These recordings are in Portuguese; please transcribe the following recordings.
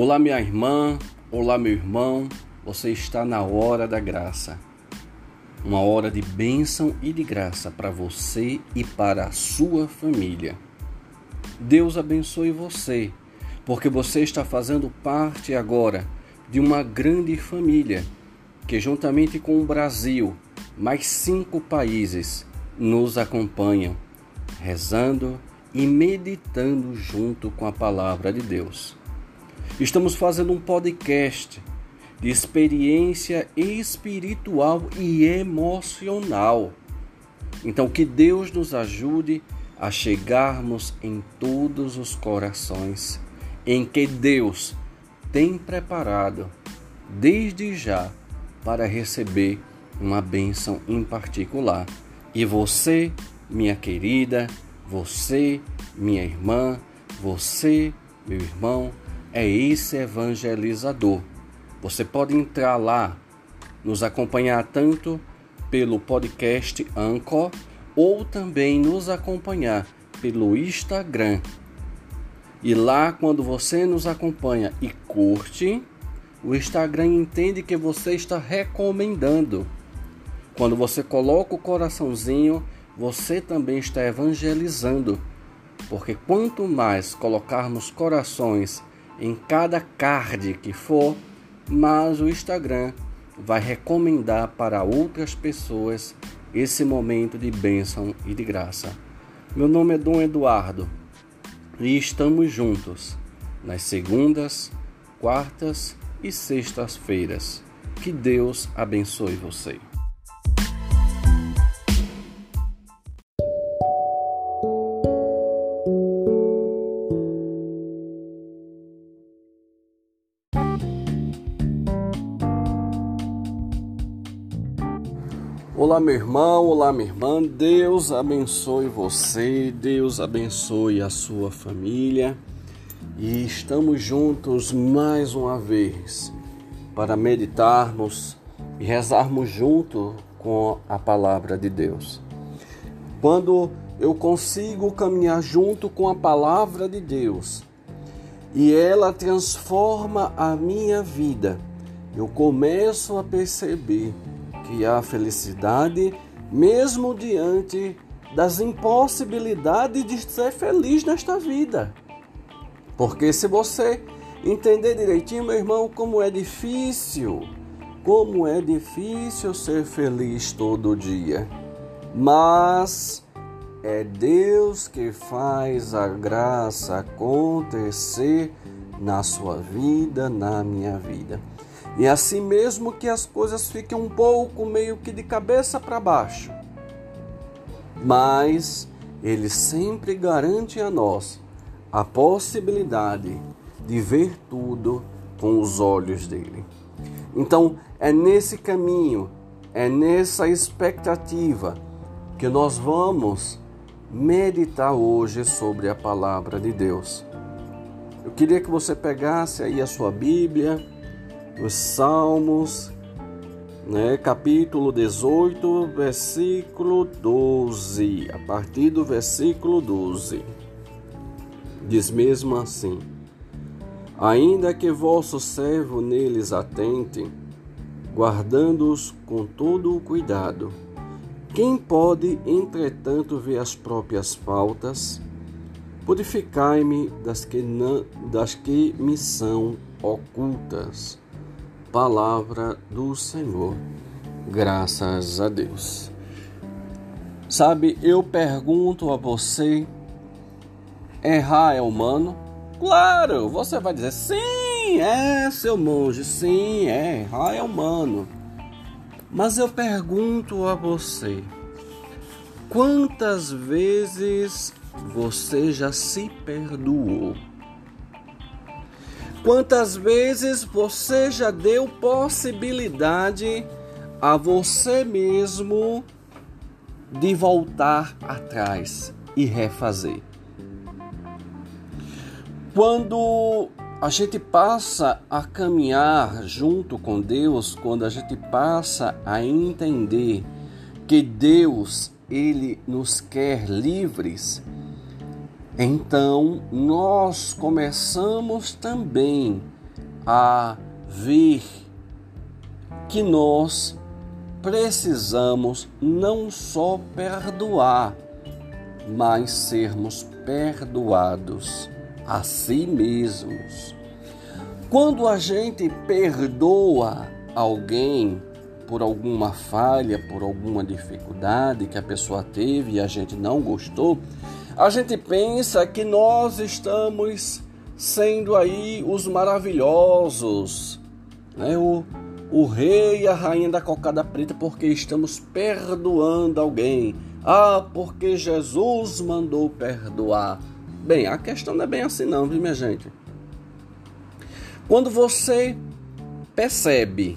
Olá, minha irmã, olá, meu irmão, você está na hora da graça. Uma hora de bênção e de graça para você e para a sua família. Deus abençoe você, porque você está fazendo parte agora de uma grande família que, juntamente com o Brasil, mais cinco países nos acompanham, rezando e meditando junto com a palavra de Deus. Estamos fazendo um podcast de experiência espiritual e emocional. Então, que Deus nos ajude a chegarmos em todos os corações em que Deus tem preparado desde já para receber uma bênção em particular. E você, minha querida, você, minha irmã, você, meu irmão, é esse evangelizador. Você pode entrar lá, nos acompanhar tanto pelo podcast Anchor ou também nos acompanhar pelo Instagram. E lá, quando você nos acompanha e curte, o Instagram entende que você está recomendando. Quando você coloca o coraçãozinho, você também está evangelizando. Porque quanto mais colocarmos corações em cada card que for, mas o Instagram vai recomendar para outras pessoas esse momento de bênção e de graça. Meu nome é Dom Eduardo e estamos juntos nas segundas, quartas e sextas-feiras. Que Deus abençoe você. Olá, meu irmão, olá, minha irmã. Deus abençoe você, Deus abençoe a sua família. E estamos juntos mais uma vez para meditarmos e rezarmos junto com a palavra de Deus. Quando eu consigo caminhar junto com a palavra de Deus e ela transforma a minha vida, eu começo a perceber que há felicidade mesmo diante das impossibilidades de ser feliz nesta vida. Porque se você entender direitinho, meu irmão, como é difícil, como é difícil ser feliz todo dia. Mas é Deus que faz a graça acontecer na sua vida, na minha vida. E assim mesmo que as coisas ficam um pouco meio que de cabeça para baixo. Mas ele sempre garante a nós a possibilidade de ver tudo com os olhos dele. Então, é nesse caminho, é nessa expectativa que nós vamos meditar hoje sobre a palavra de Deus. Eu queria que você pegasse aí a sua Bíblia os Salmos, né, capítulo 18, versículo 12, a partir do versículo 12. Diz mesmo assim: Ainda que vosso servo neles atente, guardando-os com todo o cuidado, quem pode, entretanto, ver as próprias faltas? Purificai-me das que, das que me são ocultas palavra do Senhor. Graças a Deus. Sabe, eu pergunto a você: errar é humano? Claro, você vai dizer sim, é seu monge, sim, é, errar é humano. Mas eu pergunto a você: quantas vezes você já se perdoou? Quantas vezes você já deu possibilidade a você mesmo de voltar atrás e refazer? Quando a gente passa a caminhar junto com Deus, quando a gente passa a entender que Deus ele nos quer livres, então nós começamos também a ver que nós precisamos não só perdoar, mas sermos perdoados a si mesmos. Quando a gente perdoa alguém por alguma falha, por alguma dificuldade que a pessoa teve e a gente não gostou, a gente pensa que nós estamos sendo aí os maravilhosos, né? o, o rei e a rainha da cocada preta, porque estamos perdoando alguém. Ah, porque Jesus mandou perdoar. Bem, a questão não é bem assim não, viu minha gente? Quando você percebe,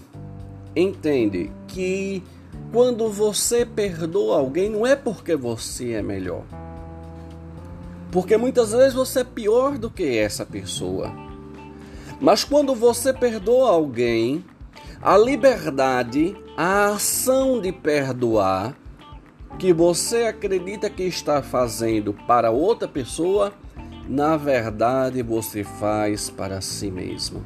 entende que quando você perdoa alguém não é porque você é melhor. Porque muitas vezes você é pior do que essa pessoa. Mas quando você perdoa alguém, a liberdade, a ação de perdoar que você acredita que está fazendo para outra pessoa, na verdade você faz para si mesmo.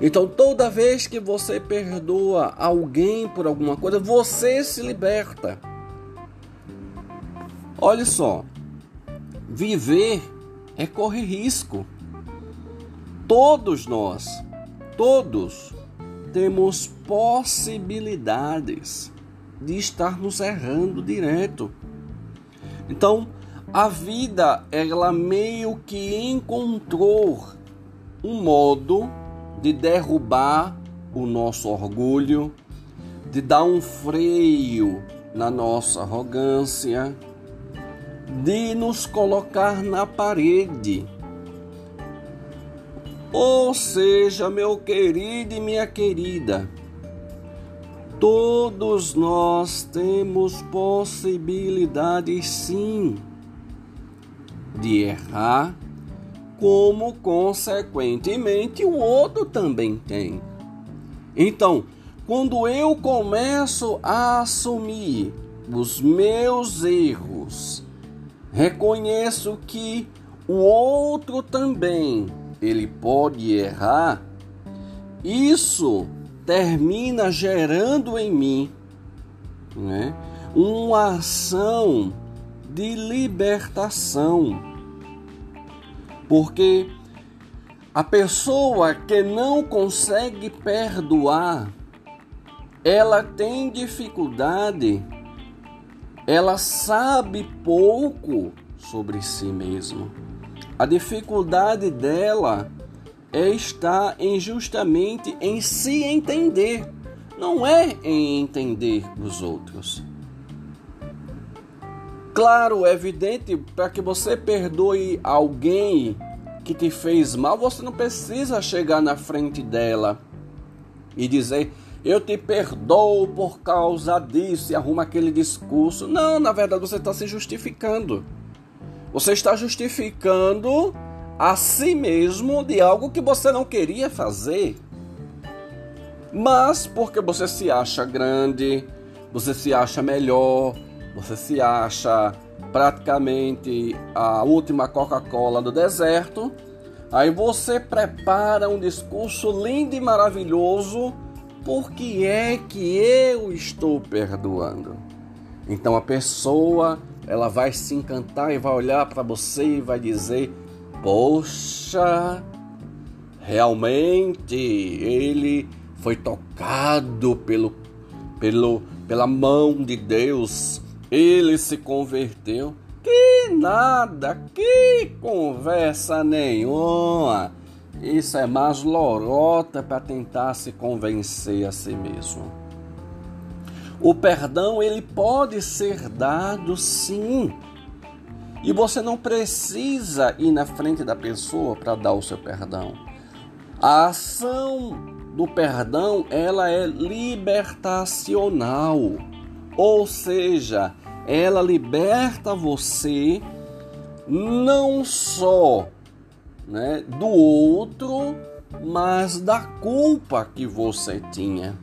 Então, toda vez que você perdoa alguém por alguma coisa, você se liberta. Olha só, Viver é correr risco. Todos nós, todos, temos possibilidades de estarmos errando direto. Então, a vida, ela meio que encontrou um modo de derrubar o nosso orgulho, de dar um freio na nossa arrogância, de nos colocar na parede. Ou seja, meu querido e minha querida, todos nós temos possibilidades sim de errar, como consequentemente o outro também tem. Então, quando eu começo a assumir os meus erros, Reconheço que o outro também ele pode errar. Isso termina gerando em mim né, uma ação de libertação. Porque a pessoa que não consegue perdoar, ela tem dificuldade ela sabe pouco sobre si mesma. A dificuldade dela é estar em justamente em se entender, não é em entender os outros. Claro, é evidente, para que você perdoe alguém que te fez mal, você não precisa chegar na frente dela e dizer: eu te perdoo por causa disso e arruma aquele discurso. Não, na verdade você está se justificando. Você está justificando a si mesmo de algo que você não queria fazer. Mas porque você se acha grande, você se acha melhor, você se acha praticamente a última Coca-Cola do deserto, aí você prepara um discurso lindo e maravilhoso por que é que eu estou perdoando? Então a pessoa, ela vai se encantar e vai olhar para você e vai dizer: "Poxa, realmente ele foi tocado pelo pelo pela mão de Deus, ele se converteu". Que nada, que conversa nenhuma. Isso é mais lorota para tentar se convencer a si mesmo. O perdão ele pode ser dado sim. E você não precisa ir na frente da pessoa para dar o seu perdão. A ação do perdão, ela é libertacional. Ou seja, ela liberta você não só né, do outro, mas da culpa que você tinha.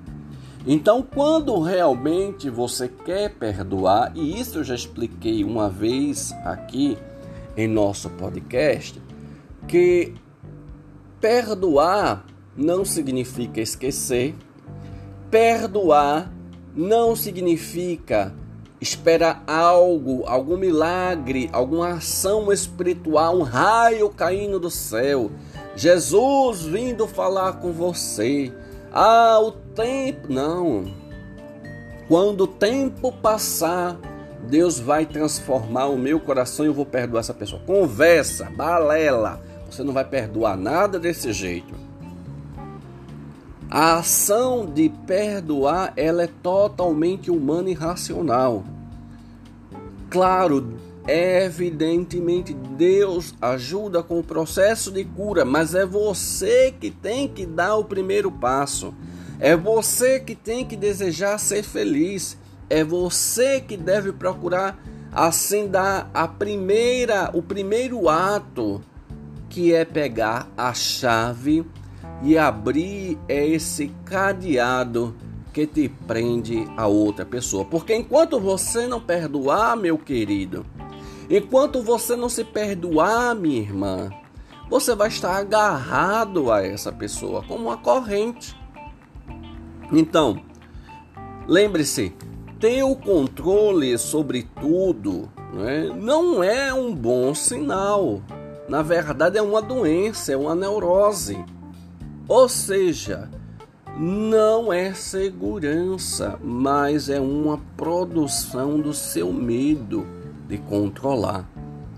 Então, quando realmente você quer perdoar, e isso eu já expliquei uma vez aqui em nosso podcast, que perdoar não significa esquecer. Perdoar não significa esperar algo, algum milagre, alguma ação espiritual, um raio caindo do céu. Jesus vindo falar com você. Ah, o tempo. Não. Quando o tempo passar, Deus vai transformar o meu coração e eu vou perdoar essa pessoa. Conversa, balela. Você não vai perdoar nada desse jeito. A ação de perdoar, ela é totalmente humana e racional. Claro, evidentemente Deus ajuda com o processo de cura, mas é você que tem que dar o primeiro passo. É você que tem que desejar ser feliz. É você que deve procurar assim dar a primeira, o primeiro ato, que é pegar a chave e abrir esse cadeado que te prende a outra pessoa. Porque enquanto você não perdoar, meu querido, enquanto você não se perdoar, minha irmã, você vai estar agarrado a essa pessoa como uma corrente. Então, lembre-se, ter o controle sobre tudo né, não é um bom sinal. Na verdade, é uma doença, é uma neurose. Ou seja, não é segurança, mas é uma produção do seu medo de controlar.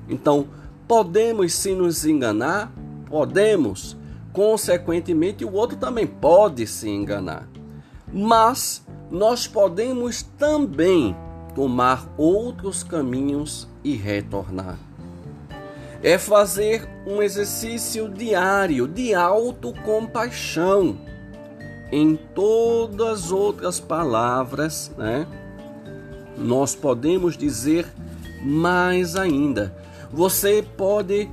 Então, podemos sim nos enganar? Podemos. Consequentemente, o outro também pode se enganar. Mas nós podemos também tomar outros caminhos e retornar é fazer um exercício diário de autocompaixão. Em todas as outras palavras, né? Nós podemos dizer mais ainda. Você pode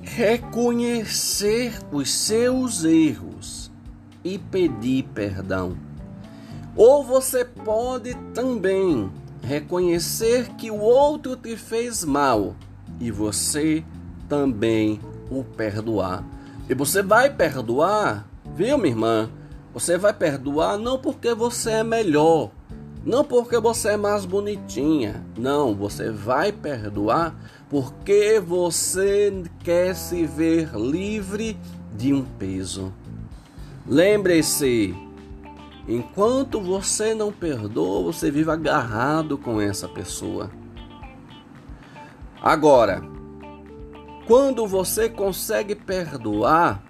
reconhecer os seus erros e pedir perdão. Ou você pode também reconhecer que o outro te fez mal e você também o perdoar. E você vai perdoar, viu, minha irmã? Você vai perdoar não porque você é melhor, não porque você é mais bonitinha. Não, você vai perdoar porque você quer se ver livre de um peso. Lembre-se, enquanto você não perdoa, você vive agarrado com essa pessoa. Agora, quando você consegue perdoar,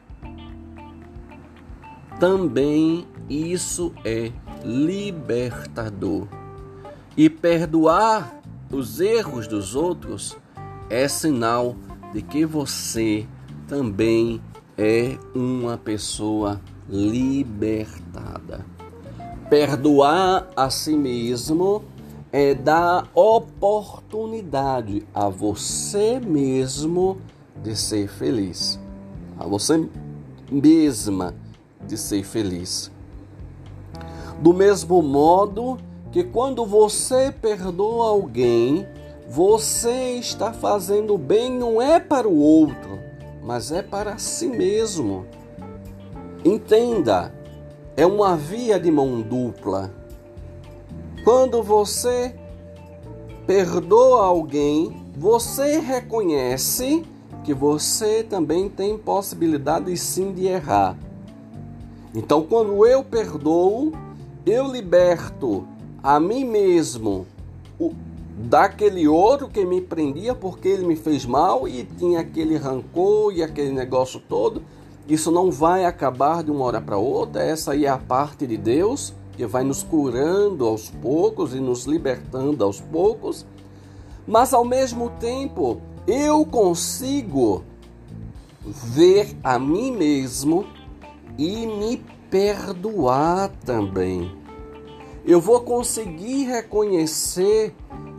também isso é libertador. E perdoar os erros dos outros é sinal de que você também é uma pessoa libertada. Perdoar a si mesmo é dar oportunidade a você mesmo de ser feliz, a você mesma de ser feliz. Do mesmo modo que quando você perdoa alguém, você está fazendo bem não é para o outro, mas é para si mesmo. Entenda, é uma via de mão dupla. Quando você perdoa alguém, você reconhece que você também tem possibilidade sim de errar. Então, quando eu perdoo, eu liberto a mim mesmo o, daquele outro que me prendia porque ele me fez mal e tinha aquele rancor e aquele negócio todo. Isso não vai acabar de uma hora para outra, essa aí é a parte de Deus que vai nos curando aos poucos e nos libertando aos poucos, mas ao mesmo tempo eu consigo ver a mim mesmo e me perdoar também. Eu vou conseguir reconhecer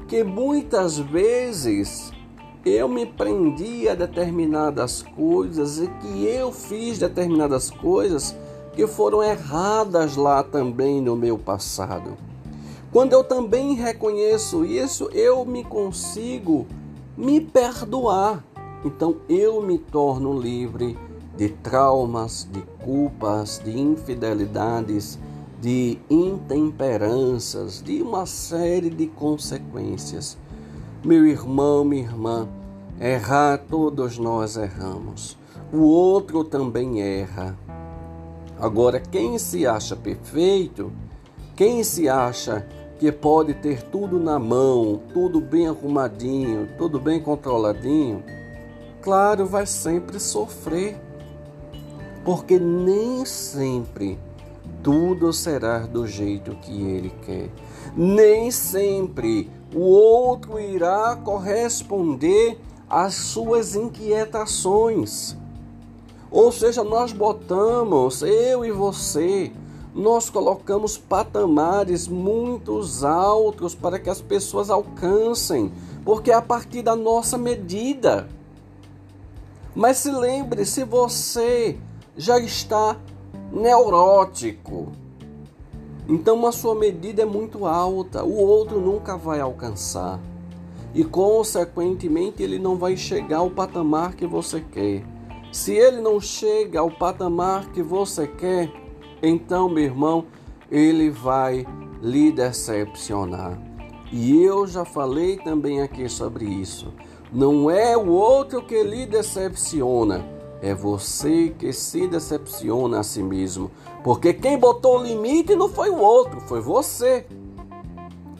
que muitas vezes eu me prendi a determinadas coisas e que eu fiz determinadas coisas que foram erradas lá também no meu passado. Quando eu também reconheço isso, eu me consigo me perdoar. Então eu me torno livre de traumas, de culpas, de infidelidades, de intemperanças, de uma série de consequências. Meu irmão, minha irmã, errar todos nós erramos. O outro também erra. Agora, quem se acha perfeito, quem se acha que pode ter tudo na mão, tudo bem arrumadinho, tudo bem controladinho, claro, vai sempre sofrer. Porque nem sempre tudo será do jeito que ele quer. Nem sempre o outro irá corresponder às suas inquietações. Ou seja, nós botamos, eu e você, nós colocamos patamares muito altos para que as pessoas alcancem, porque é a partir da nossa medida. Mas se lembre, se você já está neurótico, então a sua medida é muito alta, o outro nunca vai alcançar. E consequentemente ele não vai chegar ao patamar que você quer. Se ele não chega ao patamar que você quer, então, meu irmão, ele vai lhe decepcionar. E eu já falei também aqui sobre isso. Não é o outro que lhe decepciona, é você que se decepciona a si mesmo. Porque quem botou o limite não foi o outro, foi você.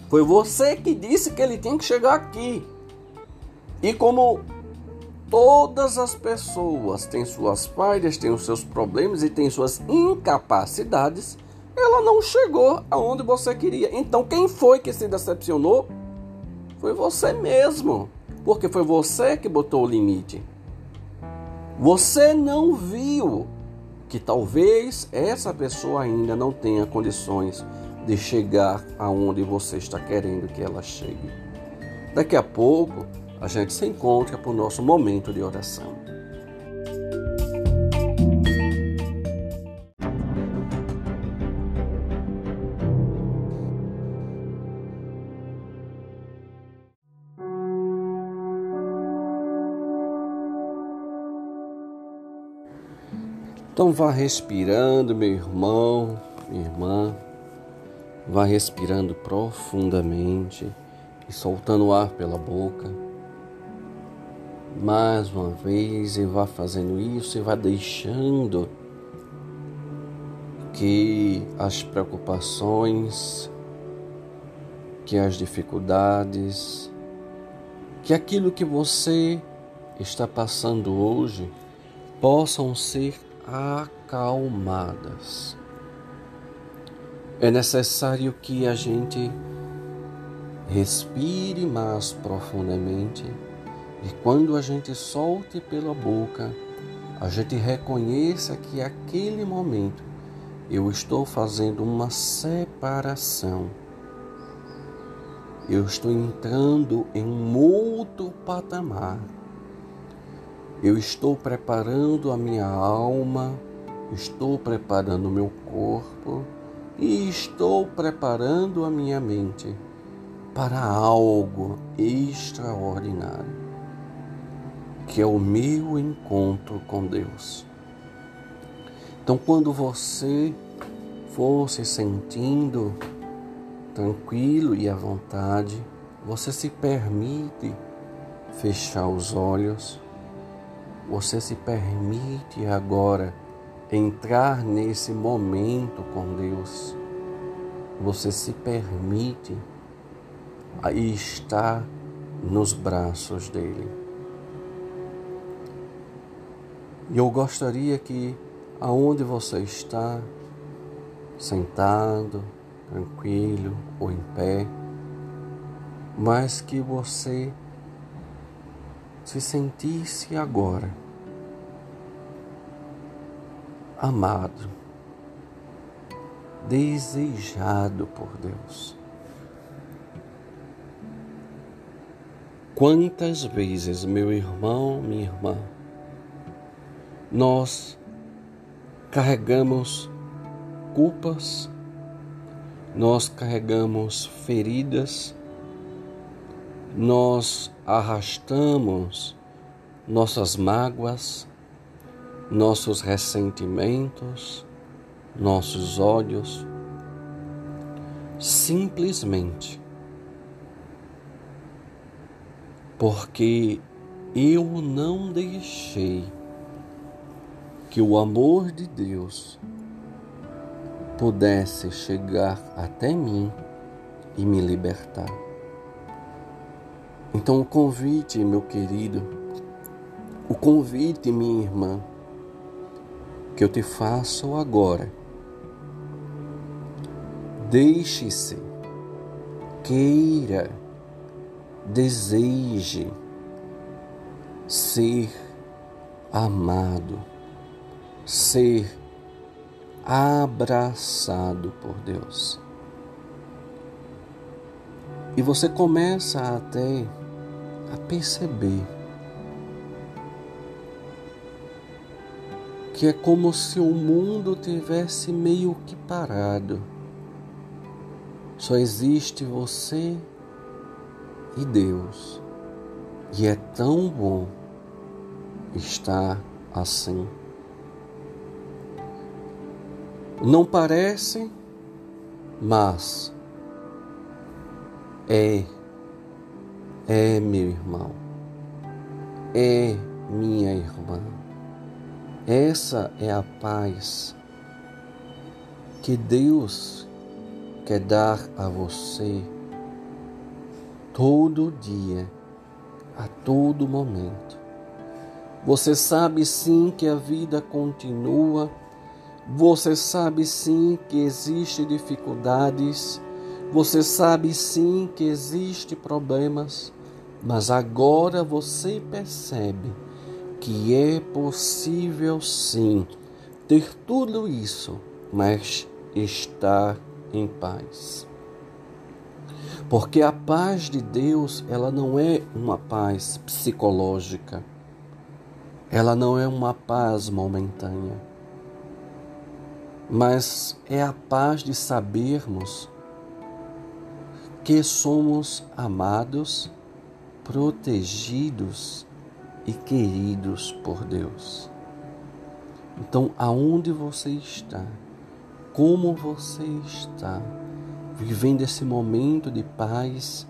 Foi você que disse que ele tem que chegar aqui. E como todas as pessoas têm suas falhas, têm os seus problemas e têm suas incapacidades, ela não chegou aonde você queria. Então, quem foi que se decepcionou? Foi você mesmo, porque foi você que botou o limite. Você não viu que talvez essa pessoa ainda não tenha condições de chegar aonde você está querendo que ela chegue. Daqui a pouco, a gente se encontra para o nosso momento de oração. Então vá respirando, meu irmão, minha irmã. Vá respirando profundamente e soltando o ar pela boca mais uma vez e vá fazendo isso e vá deixando que as preocupações, que as dificuldades, que aquilo que você está passando hoje possam ser acalmadas. É necessário que a gente respire mais profundamente e quando a gente solte pela boca, a gente reconheça que aquele momento eu estou fazendo uma separação. Eu estou entrando em um outro patamar. Eu estou preparando a minha alma, estou preparando o meu corpo e estou preparando a minha mente para algo extraordinário que é o meu encontro com Deus. Então, quando você for se sentindo tranquilo e à vontade, você se permite fechar os olhos, você se permite agora entrar nesse momento com Deus, você se permite estar nos braços dele. E eu gostaria que aonde você está, sentado, tranquilo ou em pé, mas que você se sentisse agora amado, desejado por Deus. Quantas vezes, meu irmão, minha irmã, nós carregamos culpas, nós carregamos feridas, nós arrastamos nossas mágoas, nossos ressentimentos, nossos ódios, simplesmente porque eu não deixei que o amor de Deus pudesse chegar até mim e me libertar. Então, o convite, meu querido, o convite, minha irmã, que eu te faço agora, deixe-se, queira, deseje ser amado, ser abraçado por Deus. E você começa até a perceber que é como se o mundo tivesse meio que parado. Só existe você e Deus. E é tão bom estar assim. Não parece, mas é, é meu irmão, é minha irmã. Essa é a paz que Deus quer dar a você todo dia, a todo momento. Você sabe sim que a vida continua, você sabe sim que existem dificuldades, você sabe sim que existem problemas, mas agora você percebe que é possível sim ter tudo isso, mas estar em paz. Porque a paz de Deus, ela não é uma paz psicológica. Ela não é uma paz momentânea. Mas é a paz de sabermos que somos amados, protegidos e queridos por Deus. Então, aonde você está? Como você está? Vivendo esse momento de paz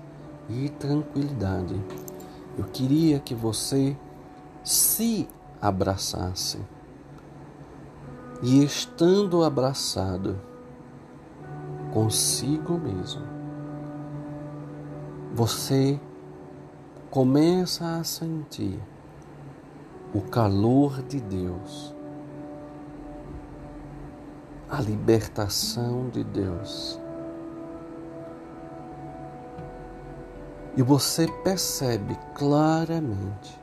e tranquilidade. Eu queria que você se abraçasse. E estando abraçado consigo mesmo, você começa a sentir o calor de Deus, a libertação de Deus. E você percebe claramente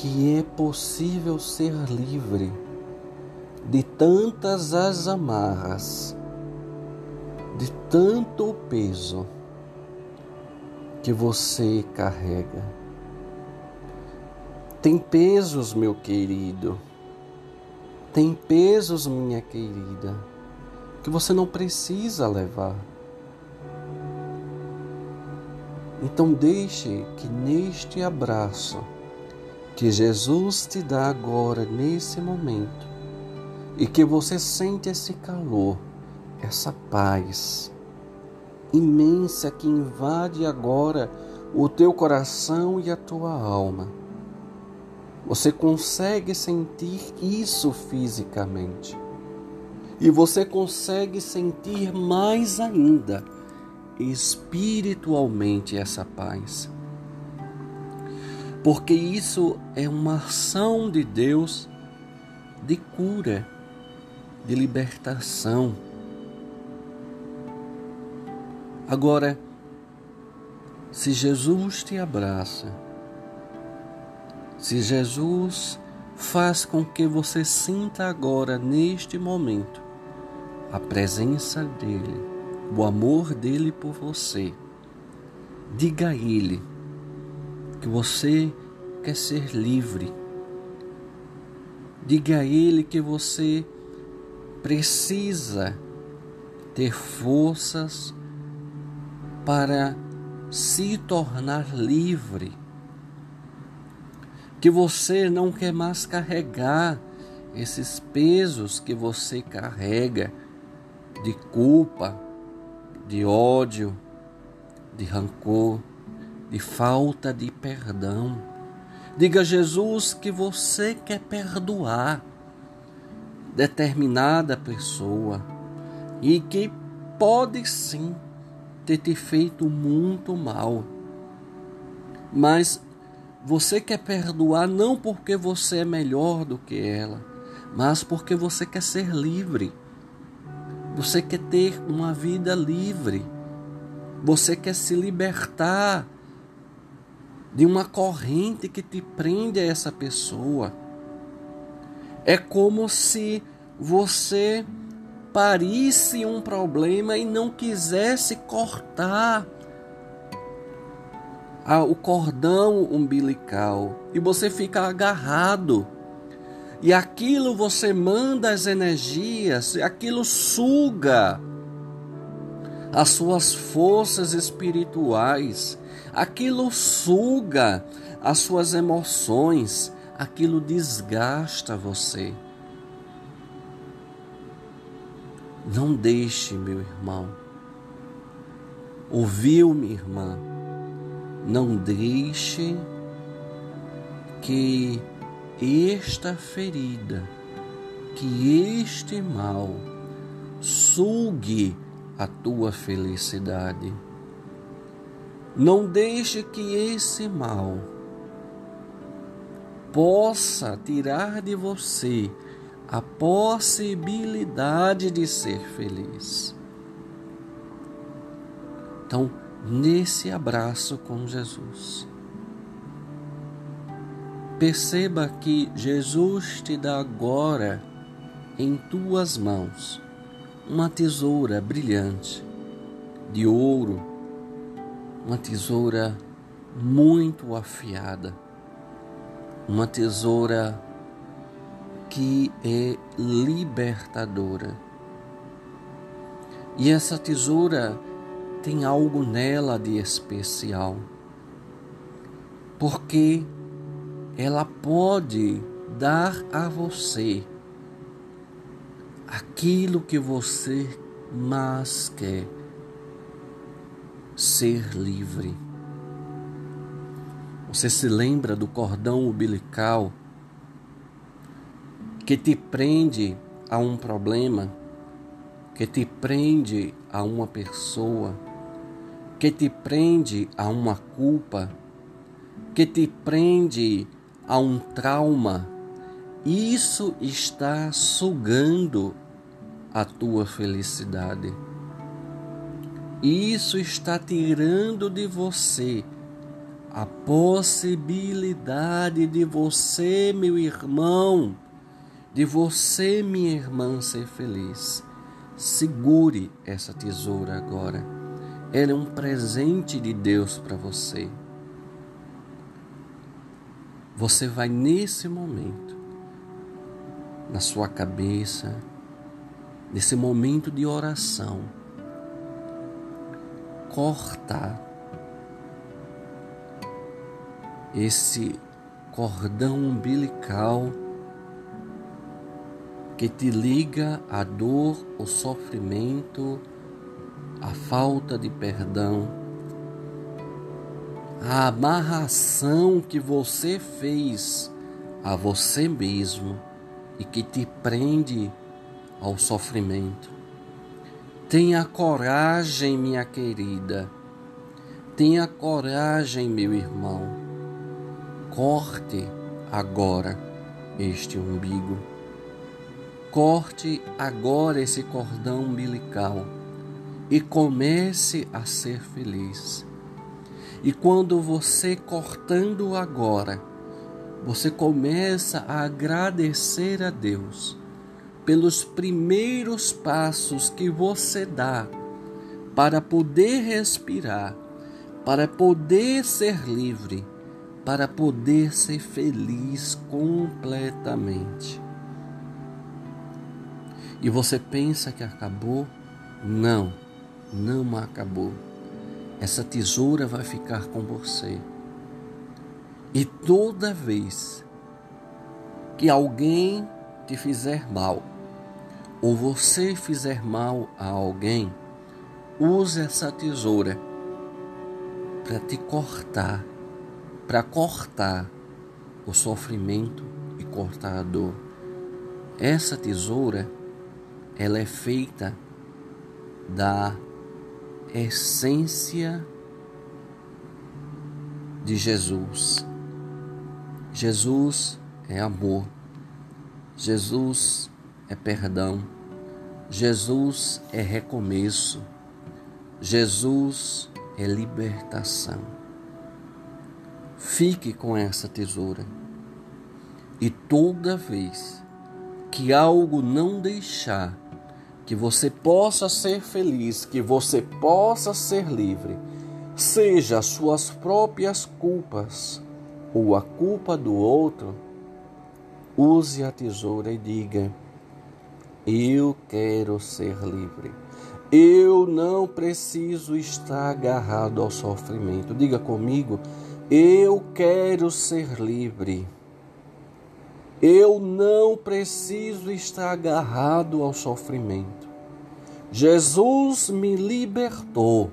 que é possível ser livre de tantas as amarras, de tanto peso que você carrega. Tem pesos, meu querido. Tem pesos, minha querida, que você não precisa levar. Então deixe que neste abraço que Jesus te dá agora nesse momento e que você sente esse calor, essa paz, imensa que invade agora o teu coração e a tua alma. Você consegue sentir isso fisicamente. E você consegue sentir mais ainda espiritualmente essa paz. Porque isso é uma ação de Deus de cura, de libertação. Agora, se Jesus te abraça, se Jesus faz com que você sinta agora, neste momento, a presença dEle, o amor dEle por você, diga a Ele que você quer ser livre. Diga a Ele que você precisa ter forças para se tornar livre. que você não quer mais carregar esses pesos que você carrega de culpa, de ódio, de rancor, de falta de perdão. Diga a Jesus que você quer perdoar determinada pessoa e que pode sim ter te feito muito mal. Mas você quer perdoar não porque você é melhor do que ela, mas porque você quer ser livre. Você quer ter uma vida livre. Você quer se libertar de uma corrente que te prende a essa pessoa. É como se você parisse um problema e não quisesse cortar o cordão umbilical e você fica agarrado. E aquilo você manda as energias, aquilo suga as suas forças espirituais, aquilo suga as suas emoções, aquilo desgasta você. Não deixe, meu irmão. Ouviu, minha irmã? Não deixe que esta ferida, que este mal sugue a tua felicidade. Não deixe que esse mal possa tirar de você a possibilidade de ser feliz. Então, nesse abraço com Jesus, perceba que Jesus te dá agora em tuas mãos uma tesoura brilhante de ouro, uma tesoura muito afiada, uma tesoura que é libertadora. E essa tesoura tem algo nela de especial, porque ela pode dar a você aquilo que você mais quer ser livre. Você se lembra do cordão umbilical que te prende a um problema, que te prende a uma pessoa, que te prende a uma culpa, que te prende a um trauma isso está sugando a tua felicidade. Isso está tirando de você a possibilidade de você, meu irmão, de você, minha irmã, ser feliz. Segure essa tesoura agora. Ela é um presente de Deus para você. Você vai nesse momento na sua cabeça, nesse momento de oração, cortar esse cordão umbilical que te liga à dor, o sofrimento, a falta de perdão, a amarração que você fez a você mesmo e que te prende ao sofrimento. Tenha coragem, minha querida. Tenha coragem, meu irmão. Corte agora este umbigo. Corte agora esse cordão umbilical e comece a ser feliz. E quando você cortando agora, você começa a agradecer a Deus pelos primeiros passos que você dá para poder respirar, para poder ser livre, para poder ser feliz completamente. E você pensa que acabou? Não, não acabou. Essa tesoura vai ficar com você E toda vez que alguém te fizer mal, ou você fizer mal a alguém, use essa tesoura para te cortar, para cortar o sofrimento e cortar a dor. Essa tesoura, ela é feita da essência de Jesus. Jesus é amor. Jesus é perdão. Jesus é recomeço. Jesus é libertação. Fique com essa tesoura. E toda vez que algo não deixar que você possa ser feliz, que você possa ser livre, seja as suas próprias culpas ou a culpa do outro, use a tesoura e diga: Eu quero ser livre. Eu não preciso estar agarrado ao sofrimento. Diga comigo: Eu quero ser livre. Eu não preciso estar agarrado ao sofrimento. Jesus me libertou.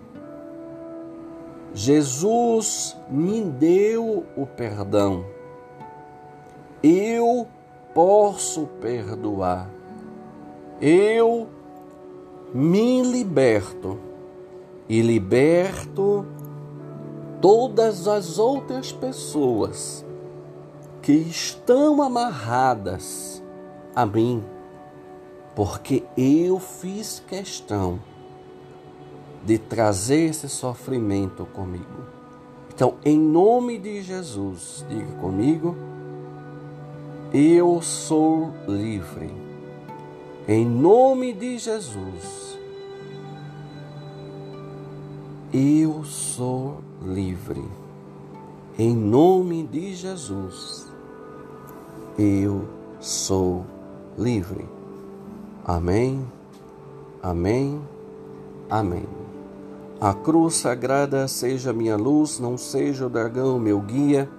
Jesus me deu o perdão. Eu posso perdoar. Eu me liberto e liberto todas as outras pessoas que estão amarradas a mim, porque eu fiz questão de trazer esse sofrimento comigo. Então, em nome de Jesus, diga comigo: eu sou livre. Em nome de Jesus, eu sou livre. Em nome de Jesus, eu sou livre. Amém, amém, amém. A cruz sagrada seja minha luz, não seja o dragão meu guia.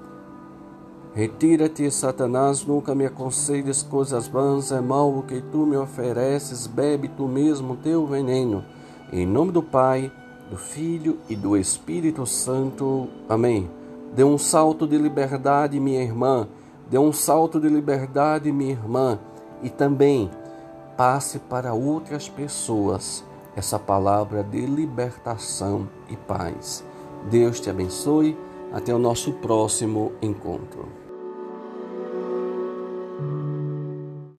Retira-te, Satanás, nunca me aconselhes coisas vãs, é mal o que tu me ofereces, bebe tu mesmo teu veneno. Em nome do Pai, do Filho e do Espírito Santo. Amém. Dê um salto de liberdade, minha irmã Dê um salto de liberdade, minha irmã, e também passe para outras pessoas essa palavra de libertação e paz. Deus te abençoe. Até o nosso próximo encontro.